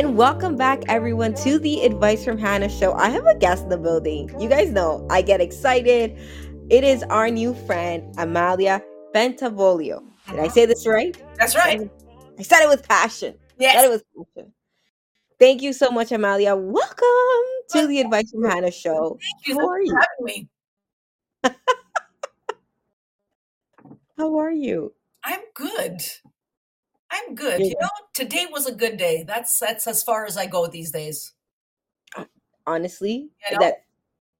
And welcome back, everyone, to the Advice from Hannah show. I have a guest in the building. You guys know I get excited. It is our new friend, Amalia Bentivoglio. Did I say this right? That's right. I said it with passion. I said Yes. it with passion. Thank you so much, Amalia. Welcome to the Advice from Hannah show. Thank you How for you? having me. How are you? I'm good. I'm good. Yeah. You know, today was a good day. That's that's as far as I go these days. Honestly, You know? that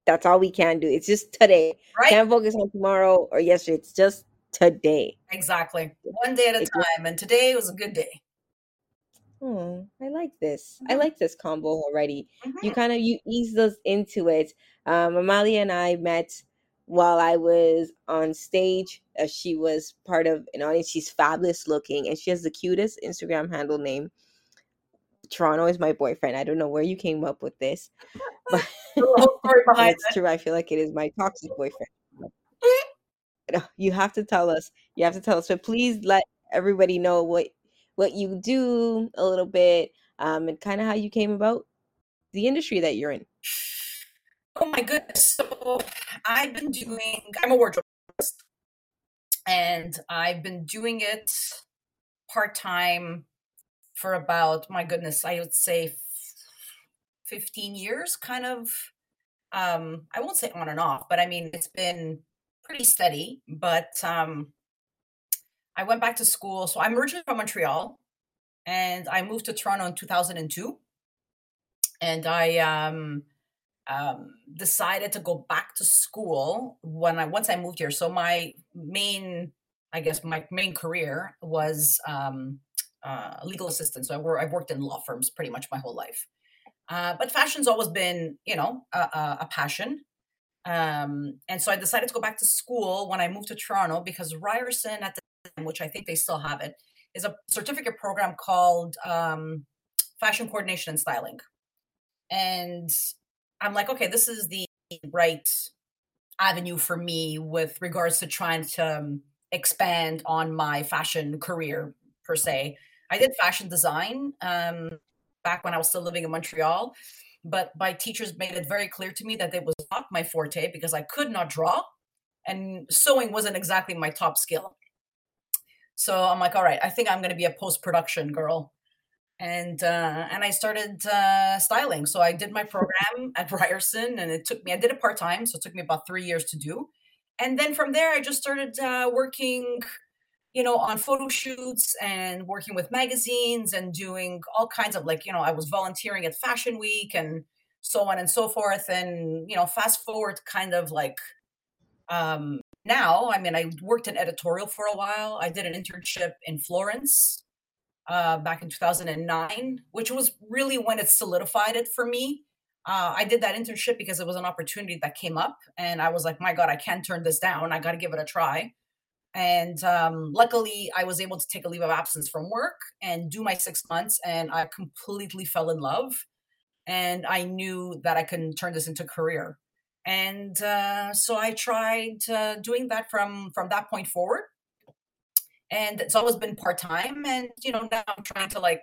that's all we can do. It's just today. Right? Can't focus on tomorrow or yesterday. It's just today. Exactly. One day at a just- time. And today was a good day. Oh, I like this. I Mhm. like this combo already. You Mhm. kind of you ease us into it. Um, Amalia and I met while I was on stage. Uh, she was part of an audience. She's fabulous looking, and she has the cutest Instagram handle name. Toronto is my boyfriend. I don't know where you came up with this, but The whole story but behind it's true. I feel like it is my toxic boyfriend. You have to tell us. You have to tell us. But please let everybody know what what you do a little bit, um, and kind of how you came about the industry that you're in. Oh my goodness. So I've been doing I'm a wardrobe and I've been doing it part-time for about my goodness, I would say f- 15 years kind of um I won't say on and off, but I mean it's been pretty steady, but um I went back to school. So I'm originally from Montreal and I moved to Toronto in 2002 and I um um, decided to go back to school when I once I moved here. So my main, I guess, my main career was um, uh, legal assistant. So I I've worked in law firms pretty much my whole life. Uh, but fashion's always been, you know, a, a, a passion. Um, and so I decided to go back to school when I moved to Toronto because Ryerson at the time, which I think they still have it, is a certificate program called um, Fashion Coordination and Styling. And I'm like, okay, this is the right avenue for me with regards to trying to um, expand on my fashion career per se. I did fashion design um, back when I was still living in Montreal, but my teachers made it very clear to me that it was not my forte because I could not draw, and sewing wasn't exactly my top skill. So I'm like, all right, I think I'm going to be a post production girl and uh, and I started uh, styling. So I did my program at Ryerson, and it took me. I did it part time, so it took me about three years to do. And then from there, I just started uh, working, you know, on photo shoots and working with magazines and doing all kinds of like, you know, I was volunteering at Fashion Week and so on and so forth. And you know, fast forward, kind of like um, now. I mean, I worked in editorial for a while. I did an internship in Florence uh, back in 2009, which was really when it solidified it for me. Uh, I did that internship because it was an opportunity that came up, and I was like, "My God, I can't turn this down. I got to give it a try." And um, luckily, I was able to take a leave of absence from work and do my six months, and I completely fell in love. And I knew that I can turn this into a career, and uh, so I tried uh, doing that from from that point forward and it's always been part time and you know now i'm trying to like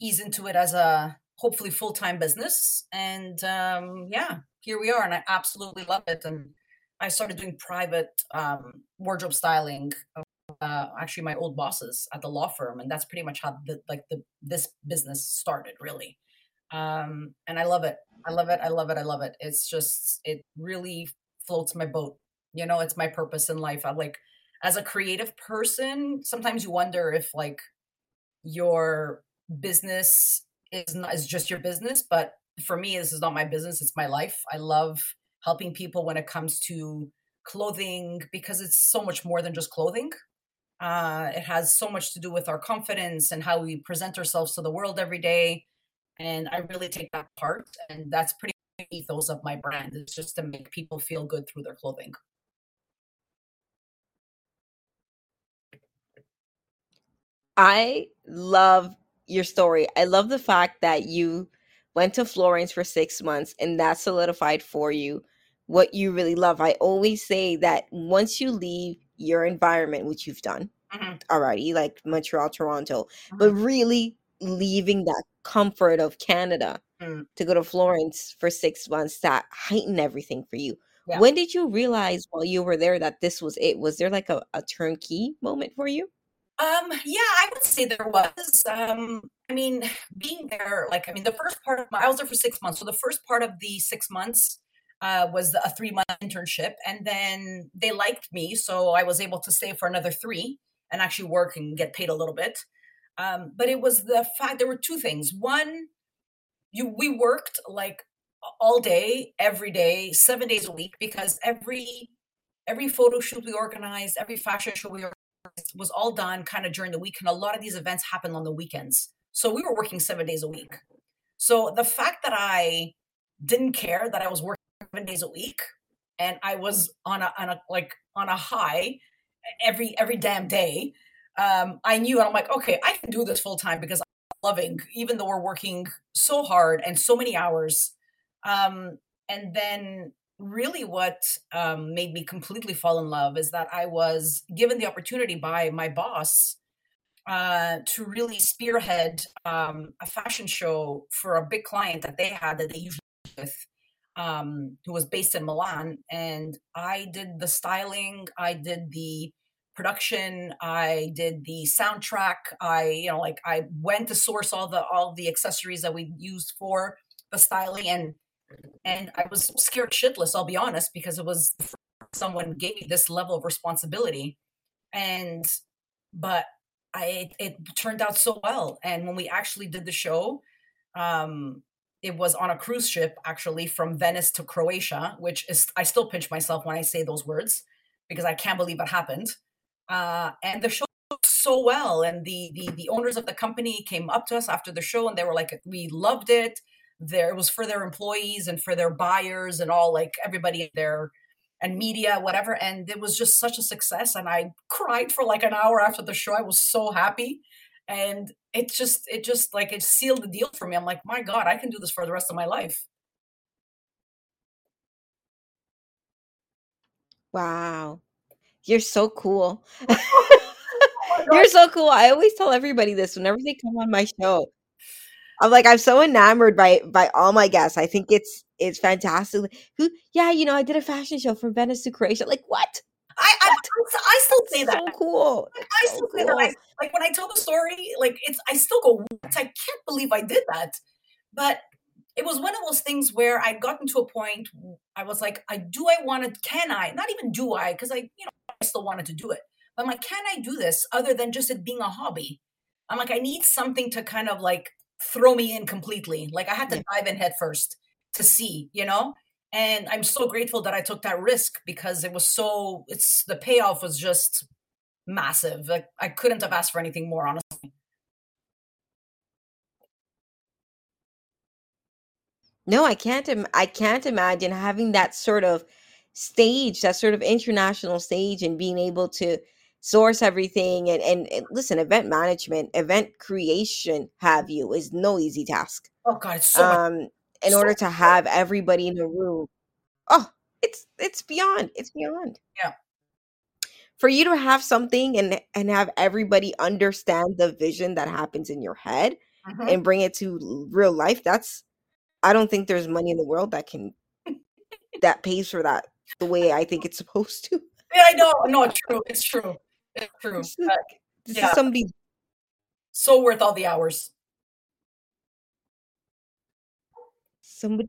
ease into it as a hopefully full time business. And um, yeah, here we are, and I absolutely love it. And I started doing private um, wardrobe styling. Uh, actually, my old bosses at the law firm, and that's pretty much how the like the this business started, really. Um, and I love it. I love it. I love it. I love it. It's just it really floats my boat. You know, it's my purpose in life. I like as a creative person, sometimes you wonder if like your business is not is just your business, but for me, this is not my business. It's my life. I love helping people when it comes to clothing because it's so much more than just clothing. Uh, it has so much to do with our confidence and how we present ourselves to the world every day. And I really take that part, and that's pretty ethos of my brand. It's just to make people feel good through their clothing. I love your story. I love the fact that you went to Florence for six months and that solidified for you what you really love. I always say that once you leave your environment, which you've done hmm already, like Montreal, Toronto, hmm but really leaving that comfort of Canada Mm. to go to Florence for six months, that heightened everything for you. Yeah. When did you realize while you were there that this was it? Was there like a, a turnkey moment for you? Um, yeah, I would say there was. Um, I mean, being there, like, I mean, the first part of my, I was there for six months. So the first part of the six months uh, was a three month internship. And then they liked me. So I was able to stay for another three and actually work and get paid a little bit. Um, but it was the fact there were two things. One, you we worked like all day, every day, seven days a week, because every every photo shoot we organized, every fashion show we was all done kind of during the week. And a lot of these events happened on the weekends. So we were working seven days a week. So the fact that I didn't care that I was working seven days a week and I was on a on a like on a high every every damn day, um, I knew and I'm like, okay, I can do this full time because I'm loving, even though we're working so hard and so many hours. Um, and then really what um, made me completely fall in love is that I was given the opportunity by my boss uh, to really spearhead um, a fashion show for a big client that they had that they usually with, um, who was based in Milan. And I did the styling, I did the production, I did the soundtrack. I, you know, like I went to source all the all the accessories that we used for the styling, and and I was scared shitless. I'll be honest, because it was someone gave me this level of responsibility, and but I it, it turned out so well. And when we actually did the show, um, it was on a cruise ship actually from Venice to Croatia, which is I still pinch myself when I say those words because I can't believe it happened. Uh, and the show so well, and the the the owners of the company came up to us after the show, and they were like, "We loved it." There it was for their employees and for their buyers and all like everybody there and media, whatever. And it was just such a success. And I cried for like an hour after the show. I was so happy. And it just, it just like it sealed the deal for me. I'm like, my God, I can do this for the rest of my life. Wow. You're so cool. Oh. You're so cool. I always tell everybody this whenever they come on my show. I'm like, I'm so enamored by by all my guests. I think it's it's fantastic. Who, yeah, you know, I did a fashion show from Venice to Croatia. Like, what? I, I, I still say that. so cool. Like, I so still say that. I, like when I tell the story, like it's, I still go, what? I can't believe I did that. But it was one of those things where I'd gotten to a point I was like, I do I want to can I? Not even do I, because I, you know, I still wanted to do it. But I'm like, can I do this other than just it being a hobby? I'm like, I need something to kind of like throw me in completely. Like I had to Yeah. dive in head first to see, you know? And I'm so grateful that I took that risk because it was so it's the payoff was just massive. Like I couldn't have asked for anything more, honestly. No, I can't. Im- I can't imagine having that sort of stage, that sort of international stage, and being able to source everything. And and, and listen, event management, event creation, have you is no easy task. Oh god, it's so much Um, in so order to have everybody in the room, oh, it's it's beyond. It's beyond. yeah. For you to have something and and have everybody understand the vision that happens in your head Mhm. and bring it to real life, that's I don't think there's money in the world that can that pays for that the way I think it's supposed to. Yeah, I know. No, it's true. It's true. It's true. Uh, like, this yeah. is somebody so worth all the hours. somebody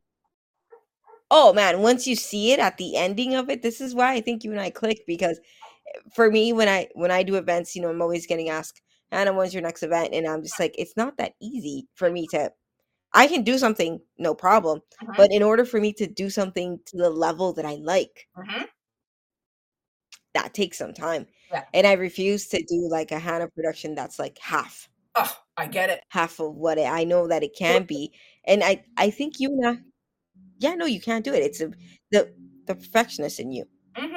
Oh man, once you see it at the ending of it, this is why I think you and I click because eh, for me when I when I do events, you know, I'm always getting asked, Anna, when's your next event? And I'm just like, it's not that easy for me to I can do something, no problem. Mhm. But in order for me to do something to the level that I like, Mhm. That takes some time. Yeah. And I refuse to do like a Hannah production that's like half, Oh, I get it. half of what it, I know that it can be. And I, I think you and I, yeah, no, you can't do it. It's a, the the perfectionist in you, hmm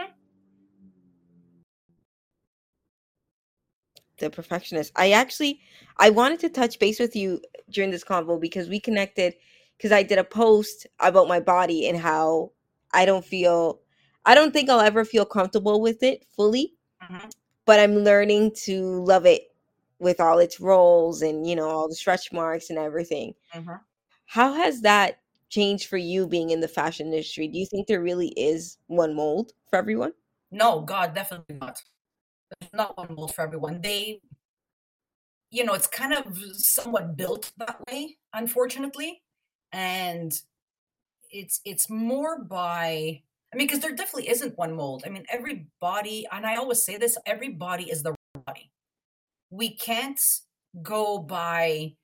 the perfectionist. I actually, I wanted to touch base with you during this convo because we connected because I did a post about my body and how I don't feel, I don't think I'll ever feel comfortable with it fully. hmm but I'm learning to love it with all its rolls and you know all the stretch marks and everything. hmm How has that changed for you being in the fashion industry? Do you think there really is one mold for everyone? No, God, definitely not. There's not one mold for everyone. They, you know, it's kind of somewhat built that way, unfortunately, and it's it's more by. I mean, because there definitely isn't one mold. I mean, every body, and I always say this: every body is the body. We can't go by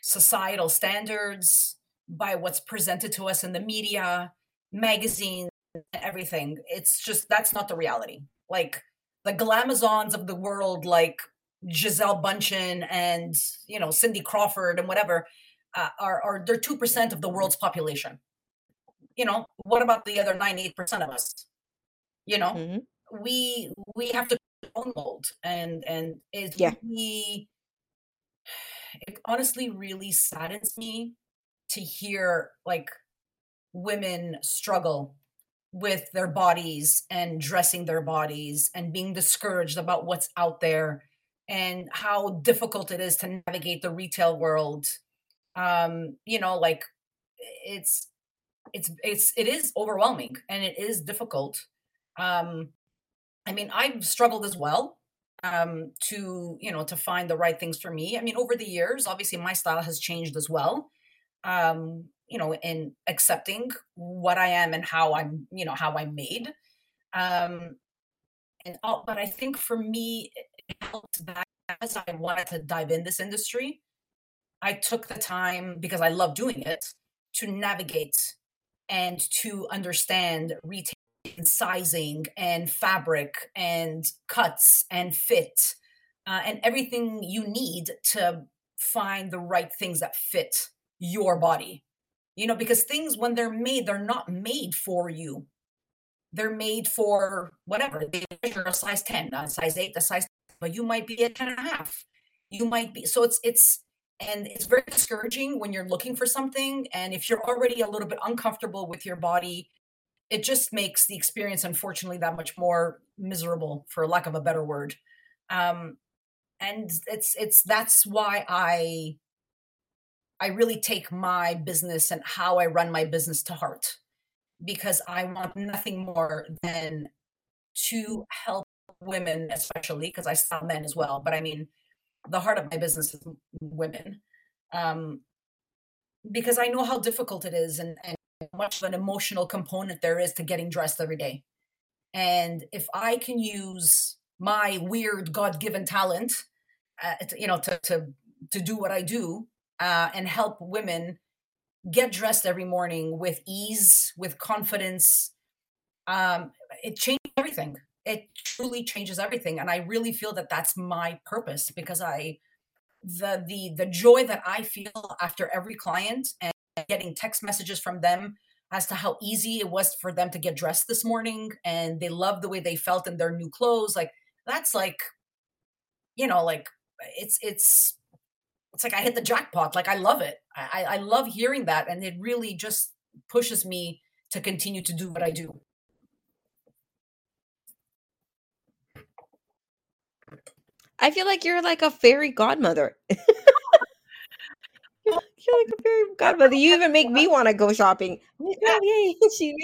societal standards, by what's presented to us in the media, magazines, everything. It's just that's not the reality. Like the glamazons of the world, like Gisele Bündchen and you know Cindy Crawford and whatever, uh, are are they're two percent of the world's population. You know, what about the other ninety eight percent of us? You know, hmm we we have to own mold, and and it Yeah. really, it honestly really saddens me to hear like women struggle with their bodies and dressing their bodies and being discouraged about what's out there and how difficult it is to navigate the retail world um you know like it's it's it's it is overwhelming and it is difficult. Um i mean i've struggled as well um to you know to find the right things for me. I mean over the years obviously my style has changed as well um you know in accepting what i am and how i'm you know how i'm made. Um and all, but i think for me it helped that as i wanted to dive in this industry i took the time because i love doing it to navigate and to understand retail sizing and fabric and cuts and fit uh, and everything you need to find the right things that fit your body. You know because things when they're made they're not made for you. They're made for whatever they measure a size 10 a size 8 a size 10, but you might be a 10 and a half. You might be so it's it's and it's very discouraging when you're looking for something and if you're already a little bit uncomfortable with your body it just makes the experience unfortunately that much more miserable for lack of a better word. Um and it's it's that's why i i really take my business and how i run my business to heart because i want nothing more than to help women especially because i saw men as well but i mean the heart of my business is women. Um because i know how difficult it is and, and much of an emotional component there is to getting dressed every day. And if i can use my weird god-given talent uh, to, you know to, to to do what i do uh, and help women get dressed every morning with ease with confidence um, it changes everything it truly changes everything and i really feel that that's my purpose because i the the the joy that i feel after every client and getting text messages from them as to how easy it was for them to get dressed this morning and they loved the way they felt in their new clothes like that's like you know like it's it's it's like i hit the jackpot like i love it. I I love hearing that and it really just pushes me to continue to do what i do I feel like you're like a fairy godmother. You're like a fairy godmother. You even make me want to go shopping. Like, oh, yay. She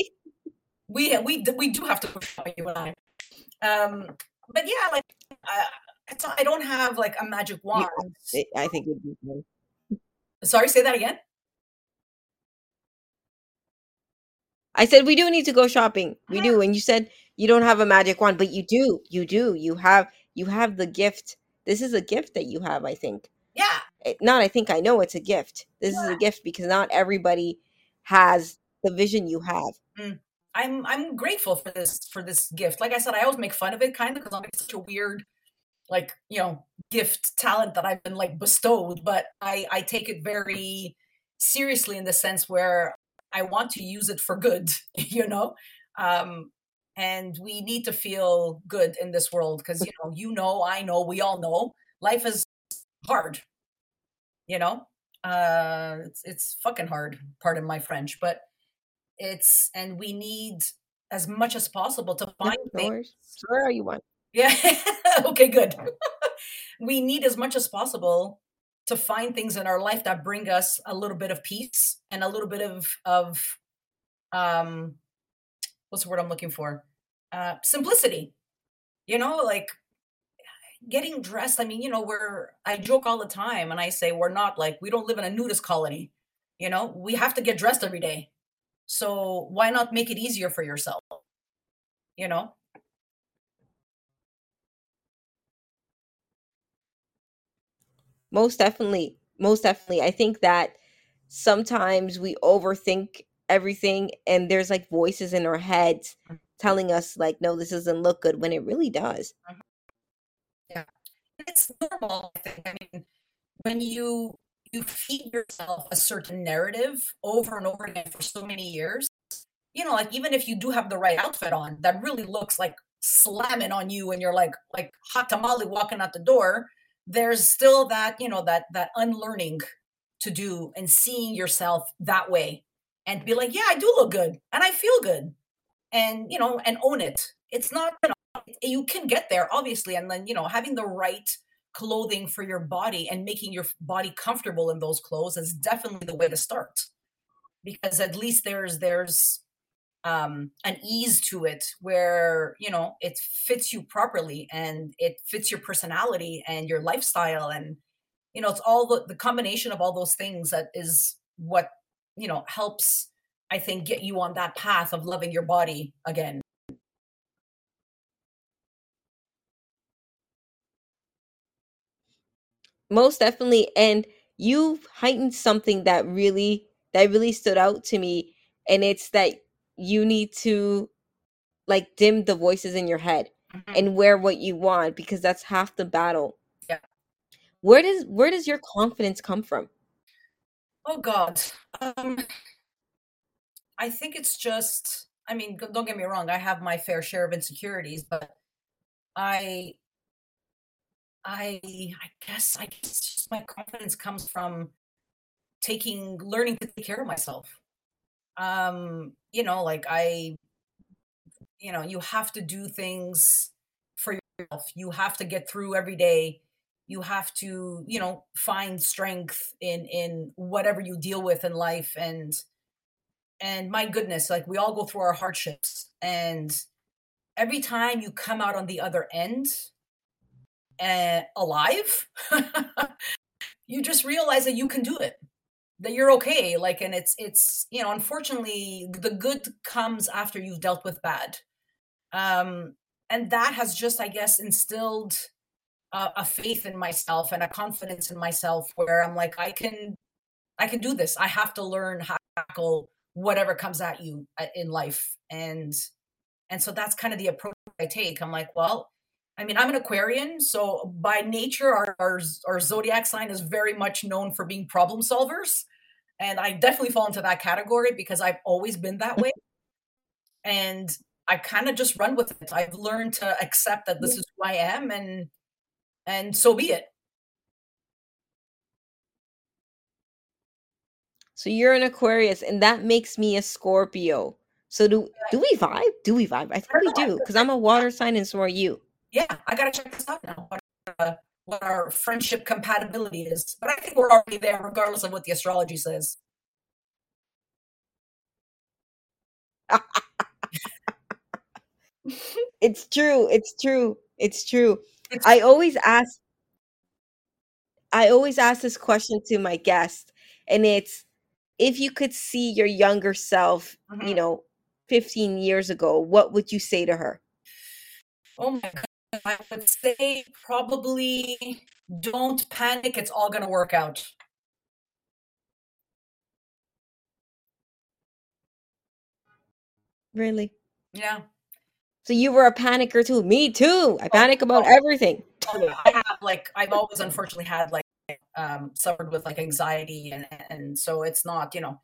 we we we do have to go shopping, you and I. Um, but yeah, like uh, it's, I don't have like a magic wand. it- I think it would be. Sorry, say that again. I said we do need to go shopping. We do. And you said you don't have a magic wand, but you do. You do. You have you have the gift. This is a gift that you have, I think. Yeah, Eh, Not I think I know it's a gift. This is a gift because not everybody has the vision you have. I'm I'm grateful for this for this gift. Like I said, I always make fun of it kind of because I'm like such a weird, like you know, gift talent that I've been like bestowed. But I I take it very seriously in the sense where I want to use it for good. You know, um, and we need to feel good in this world because you know, you know, I know, we all know, life is hard. You know, uh, it's it's fucking hard. Pardon my French, but it's and we need as much as possible to find no things. Where are you want? yeah okay good we need as much as possible to find things in our life that bring us a little bit of peace and a little bit of of um what's the word i'm looking for uh simplicity you know like getting dressed i mean you know we're i joke all the time and i say we're not like we don't live in a nudist colony you know we have to get dressed every day so why not make it easier for yourself you know Most definitely. Most definitely. I think that sometimes we overthink everything and there's like voices in our heads telling us like no this doesn't look good when it really does. Mm-hmm. Yeah. It's normal, I think. I mean, when you you feed yourself a certain narrative over and over again for so many years, you know, like even if you do have the right outfit on that really looks like slamming on you and you're like like hot tamale walking out the door, there's still that, you know, that that unlearning to do and seeing yourself that way and be like, yeah, I do look good and I feel good and you know and own it. It's not you know you can get there obviously and then you know having the right clothing for your body and making your body comfortable in those clothes is definitely the way to start. Because at least there's there's um an ease to it where you know it fits you properly and it fits your personality and your lifestyle and you know it's all the, the combination of all those things that is what you know helps i think get you on that path of loving your body again Most definitely. And you've heightened something that really that really stood out to me. And it's that you need to like dim the voices in your head Mhm. and wear what you want because that's half the battle. Yeah. Where does where does your confidence come from? oh god um i think it's just i mean don't get me wrong i have my fair share of insecurities but i i i guess i guess just my confidence comes from taking learning to take care of myself. Um you know like i you know you have to do things for yourself. You have to get through every day. You have to you know find strength in in whatever you deal with in life and and my goodness like we all go through our hardships and every time you come out on the other end uh, alive you just realize that you can do it that you're okay like and it's it's you know unfortunately the good comes after you've dealt with bad. Um and that has just i guess instilled a, a faith in myself and a confidence in myself where i'm like i can i can do this. I have to learn how to tackle whatever comes at you uh, in life and and so that's kind of the approach i take. I'm like well i mean i'm an aquarian so by nature our our, our zodiac sign is very much known for being problem solvers and i definitely fall into that category because i've always been that way. And i kind of just run with it. I've learned to accept that this is who i am and and so be it So you're an Aquarius, and that makes me a Scorpio. So do do we vibe? Do we vibe? I think we do, because I'm a water sign and so are you. yeah i gotta check this out now what, uh, what our friendship compatibility is. But I think we're already there, regardless of what the astrology says. it's true. It's true. It's true. It's I always ask I always ask this question to my guest, and it's if you could see your younger self, mm-hmm. you know, 15 years ago, what would you say to her? Oh my God. I would say probably don't panic. It's all going to work out. Really? Yeah. So you were a panicker too. Me too. I oh, panic about oh, everything. Oh, I have like I've always unfortunately had like um suffered with like anxiety and and so it's not, you know,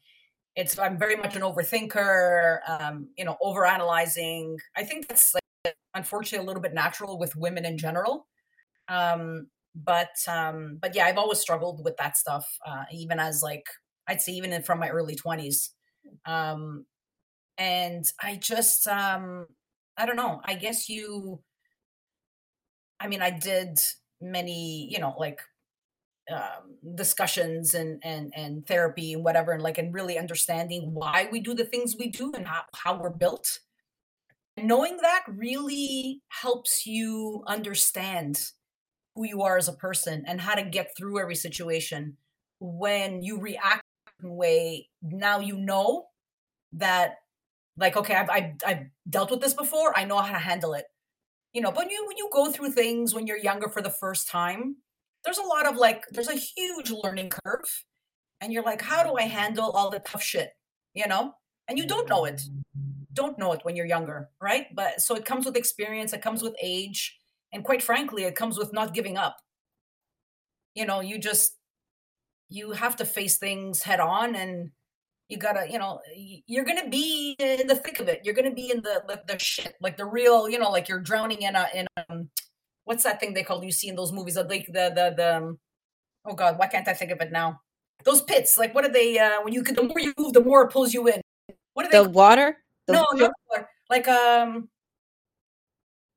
it's I'm very much an overthinker, um, you know, over analyzing. I think that's like unfortunately a little bit natural with women in general. Um, but um, but yeah, I've always struggled with that stuff, uh, even as like I'd say even from my early twenties. Um, and I just um, I don't know. I guess you. I mean, I did many, you know, like um, discussions and and and therapy and whatever, and like and really understanding why we do the things we do and how how we're built. knowing that really helps you understand who you are as a person and how to get through every situation. When you react in a way, now you know that like okay I've, I've, I've dealt with this before i know how to handle it you know but you when you go through things when you're younger for the first time there's a lot of like there's a huge learning curve and you're like how do i handle all the tough shit? You know? And you don't know it. Don't know it when you're younger right? But so it comes with experience it comes with age and quite frankly it comes with not giving up. You know you just you have to face things head on and you gotta you know you're gonna be in the thick of it. You're gonna be in the the, the shit like the real you know like you're drowning in a in um what's that thing they call you see in those movies like the the the um, oh god why can't i think of it now those pits like what are they uh when you the more you move the more it pulls you in what are they the water the no water? not like um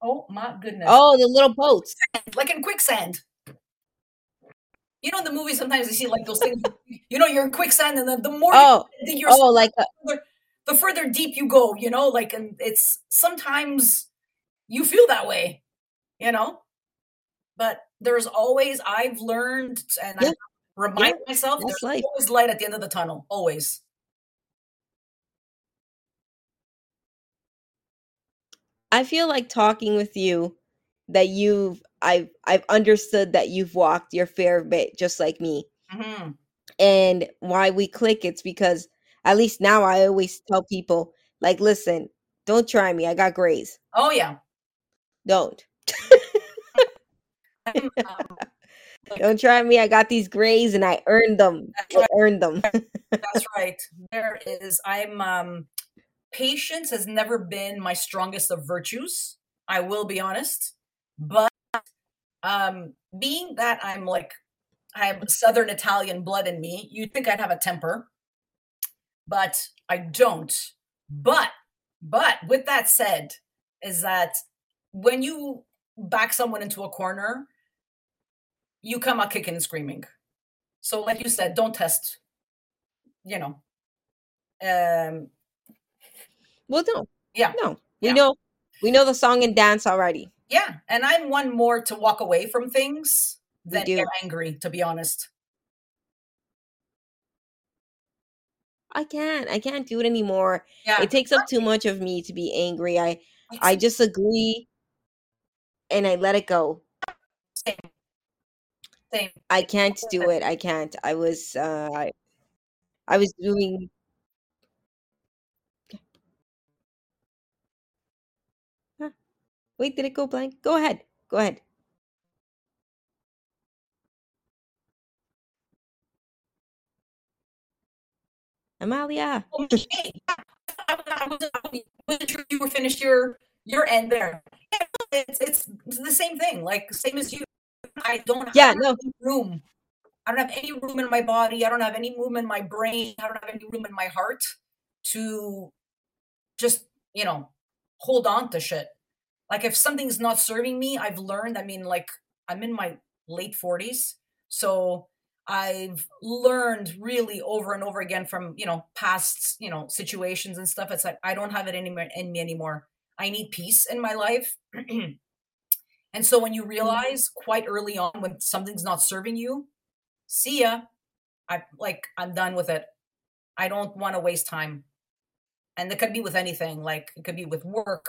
oh my goodness oh the little boats like in quicksand you know, in the movie sometimes you see like those things. you know, you're in quicksand, and the, the more oh, you, you're oh, like a- the further deep you go. You know, like and it's sometimes you feel that way. You know, but there's always I've learned and yeah. I remind yeah. myself That's there's life. always light at the end of the tunnel. Always. I feel like talking with you that you've I've I've understood that you've walked your fair bit just like me. Mm-hmm. And why we click it's because at least now I always tell people like listen, don't try me. I got grays. Oh yeah. Don't. Um, don't try me. I got these grays and I earned them. I earned them. That's right. There is I'm um patience has never been my strongest of virtues. I will be honest. But um, being that I'm like, I have Southern Italian blood in me, you'd think I'd have a temper, but I don't. But, but with that said, is that when you back someone into a corner, you come out kicking and screaming. So, like you said, don't test, you know. Um, well, no. Yeah. No. We yeah. know we know the song and dance already. Yeah, and I'm one more to walk away from things than get angry, to be honest. I can't. I can't do it anymore. Yeah. It takes up too much of me to be angry. I I just agree and I let it go. Same. Same. I can't do it. I can't. I was uh I, I was doing Wait, did it go blank? Go ahead. Go ahead. Amalia. Okay. I wasn't sure you were finished your your end there. It's, it's the same thing, like same as you. I don't yeah, no. room. I don't have any room in my body. I don't have any room in my brain. I don't have any room in my heart to just, you know, hold on to shit like if something's not serving me i've learned i mean like i'm in my late 40s. So I've learned really over and over again from, you know, past, you know, situations and stuff. It's like I don't have it anymore in me anymore. I need peace in my life. and so when you Mm-hmm. realize quite early on when something's not serving you, see ya. I like I'm done with it. I don't want to waste time. And it could be with anything. Like it could be with work,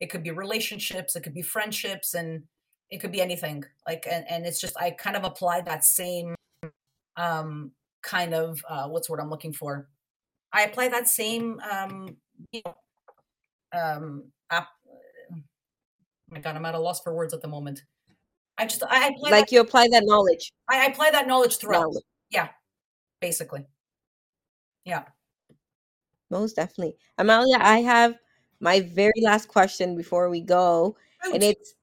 it could be relationships, it could be friendships, and it could be anything. Like and, and it's just I kind of apply that same um kind of uh what's the word I'm looking for. I apply that same um you know um app oh my god, I'm at a loss for words at the moment. I just I apply Like you apply that knowledge. that, I apply that knowledge throughout. Knowledge. Yeah, basically. Yeah. Most definitely. Amalia, I have my very last question before we go. And it's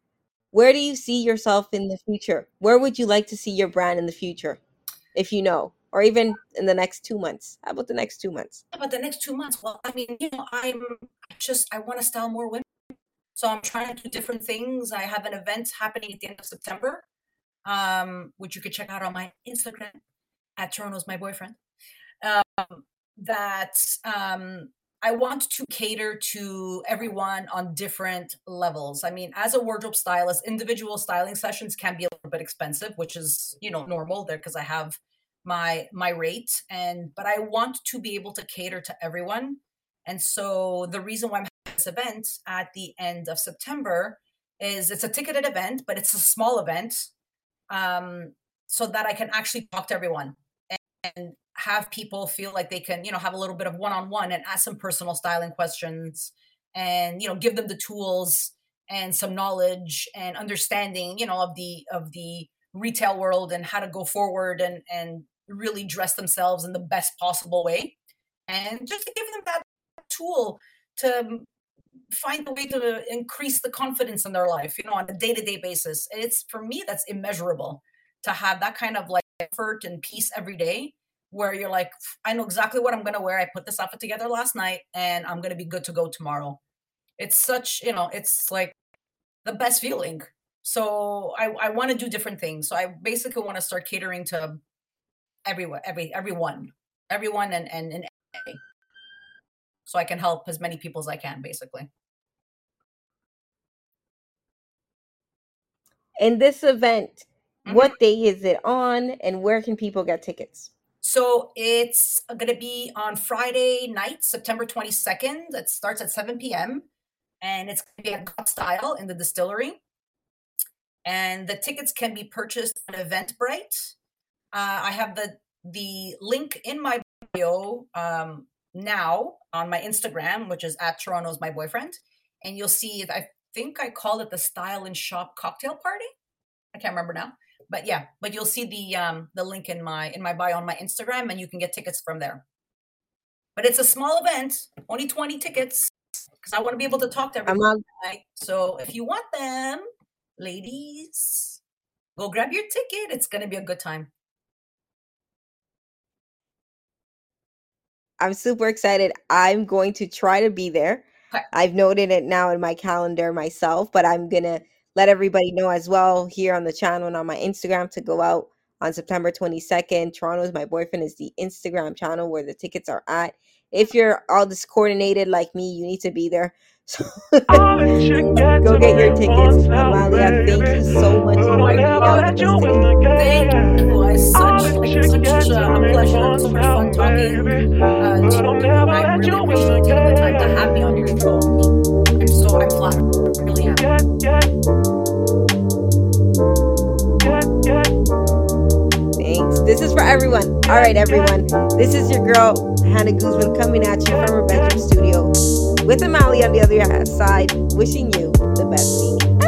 where do you see yourself in the future? Where would you like to see your brand in the future? If you know, or even in the next two months. How about the next two months? about the next two months well i mean you know i'm just i want to style more women so i'm trying to do different things i have an event happening at the end of september um which you could check out on my instagram at toronto's my boyfriend um that um i want to cater to everyone on different levels i mean as a wardrobe stylist individual styling sessions can be a little bit expensive which is you know normal there because i have my my rate and but i want to be able to cater to everyone and so the reason why i'm having this event at the end of september is it's a ticketed event but it's a small event um so that i can actually talk to everyone and, and have people feel like they can you know have a little bit of one-on-one and ask some personal styling questions and you know give them the tools and some knowledge and understanding you know of the of the retail world and how to go forward and and really dress themselves in the best possible way. And just give them that tool to find a way to increase the confidence in their life you know on a day-to-day basis. It's for me that's immeasurable to have that kind of like effort and peace every day where you're like i know exactly what i'm going to wear. I put this outfit together last night and i'm going to be good to go tomorrow. It's such you know it's like the best feeling so i, I want to do different things so i basically want to start catering to everyone every everyone everyone and and, and so i can help as many people as i can basically In this event, Mhm. what day is it on and where can people get tickets? So it's going to be on Friday night, September 22nd. It starts at 7 p.m. and it's going to be at Gotstyle in the distillery. And the tickets can be purchased on Eventbrite. Uh, I have the the link in my bio um, now on my Instagram, which is at Toronto's my boyfriend, and you'll see. I think I called it the Style and Shop Cocktail Party. I can't remember now, but yeah, but you'll see the um, the link in my in my bio on my Instagram, and you can get tickets from there. But it's a small event, only twenty tickets, because I want to be able to talk to everyone. So if you want them, ladies, go grab your ticket. It's gonna be a good time. I'm super excited. I'm going to try to be there. Okay. I've noted it now in my calendar myself, but I'm going to let everybody know as well here on the channel and on my Instagram to go out on September 22nd. Toronto's My Boyfriend is the Instagram channel where the tickets are at. If you're all discoordinated like me, you need to be there. So you go get your tickets. Amalia, thank you so much for working out let with you us today. the Thank you. It's such like such a pleasure, once so much fun talking uh, to you. I really appreciate taking the time to have me on your show. I'm so I'm flattered. I really am. Thanks. This is for everyone. All right, everyone. This is your girl, Hannah Guzman, coming at you from her bedroom studio with Amalia on the other side, wishing you the best week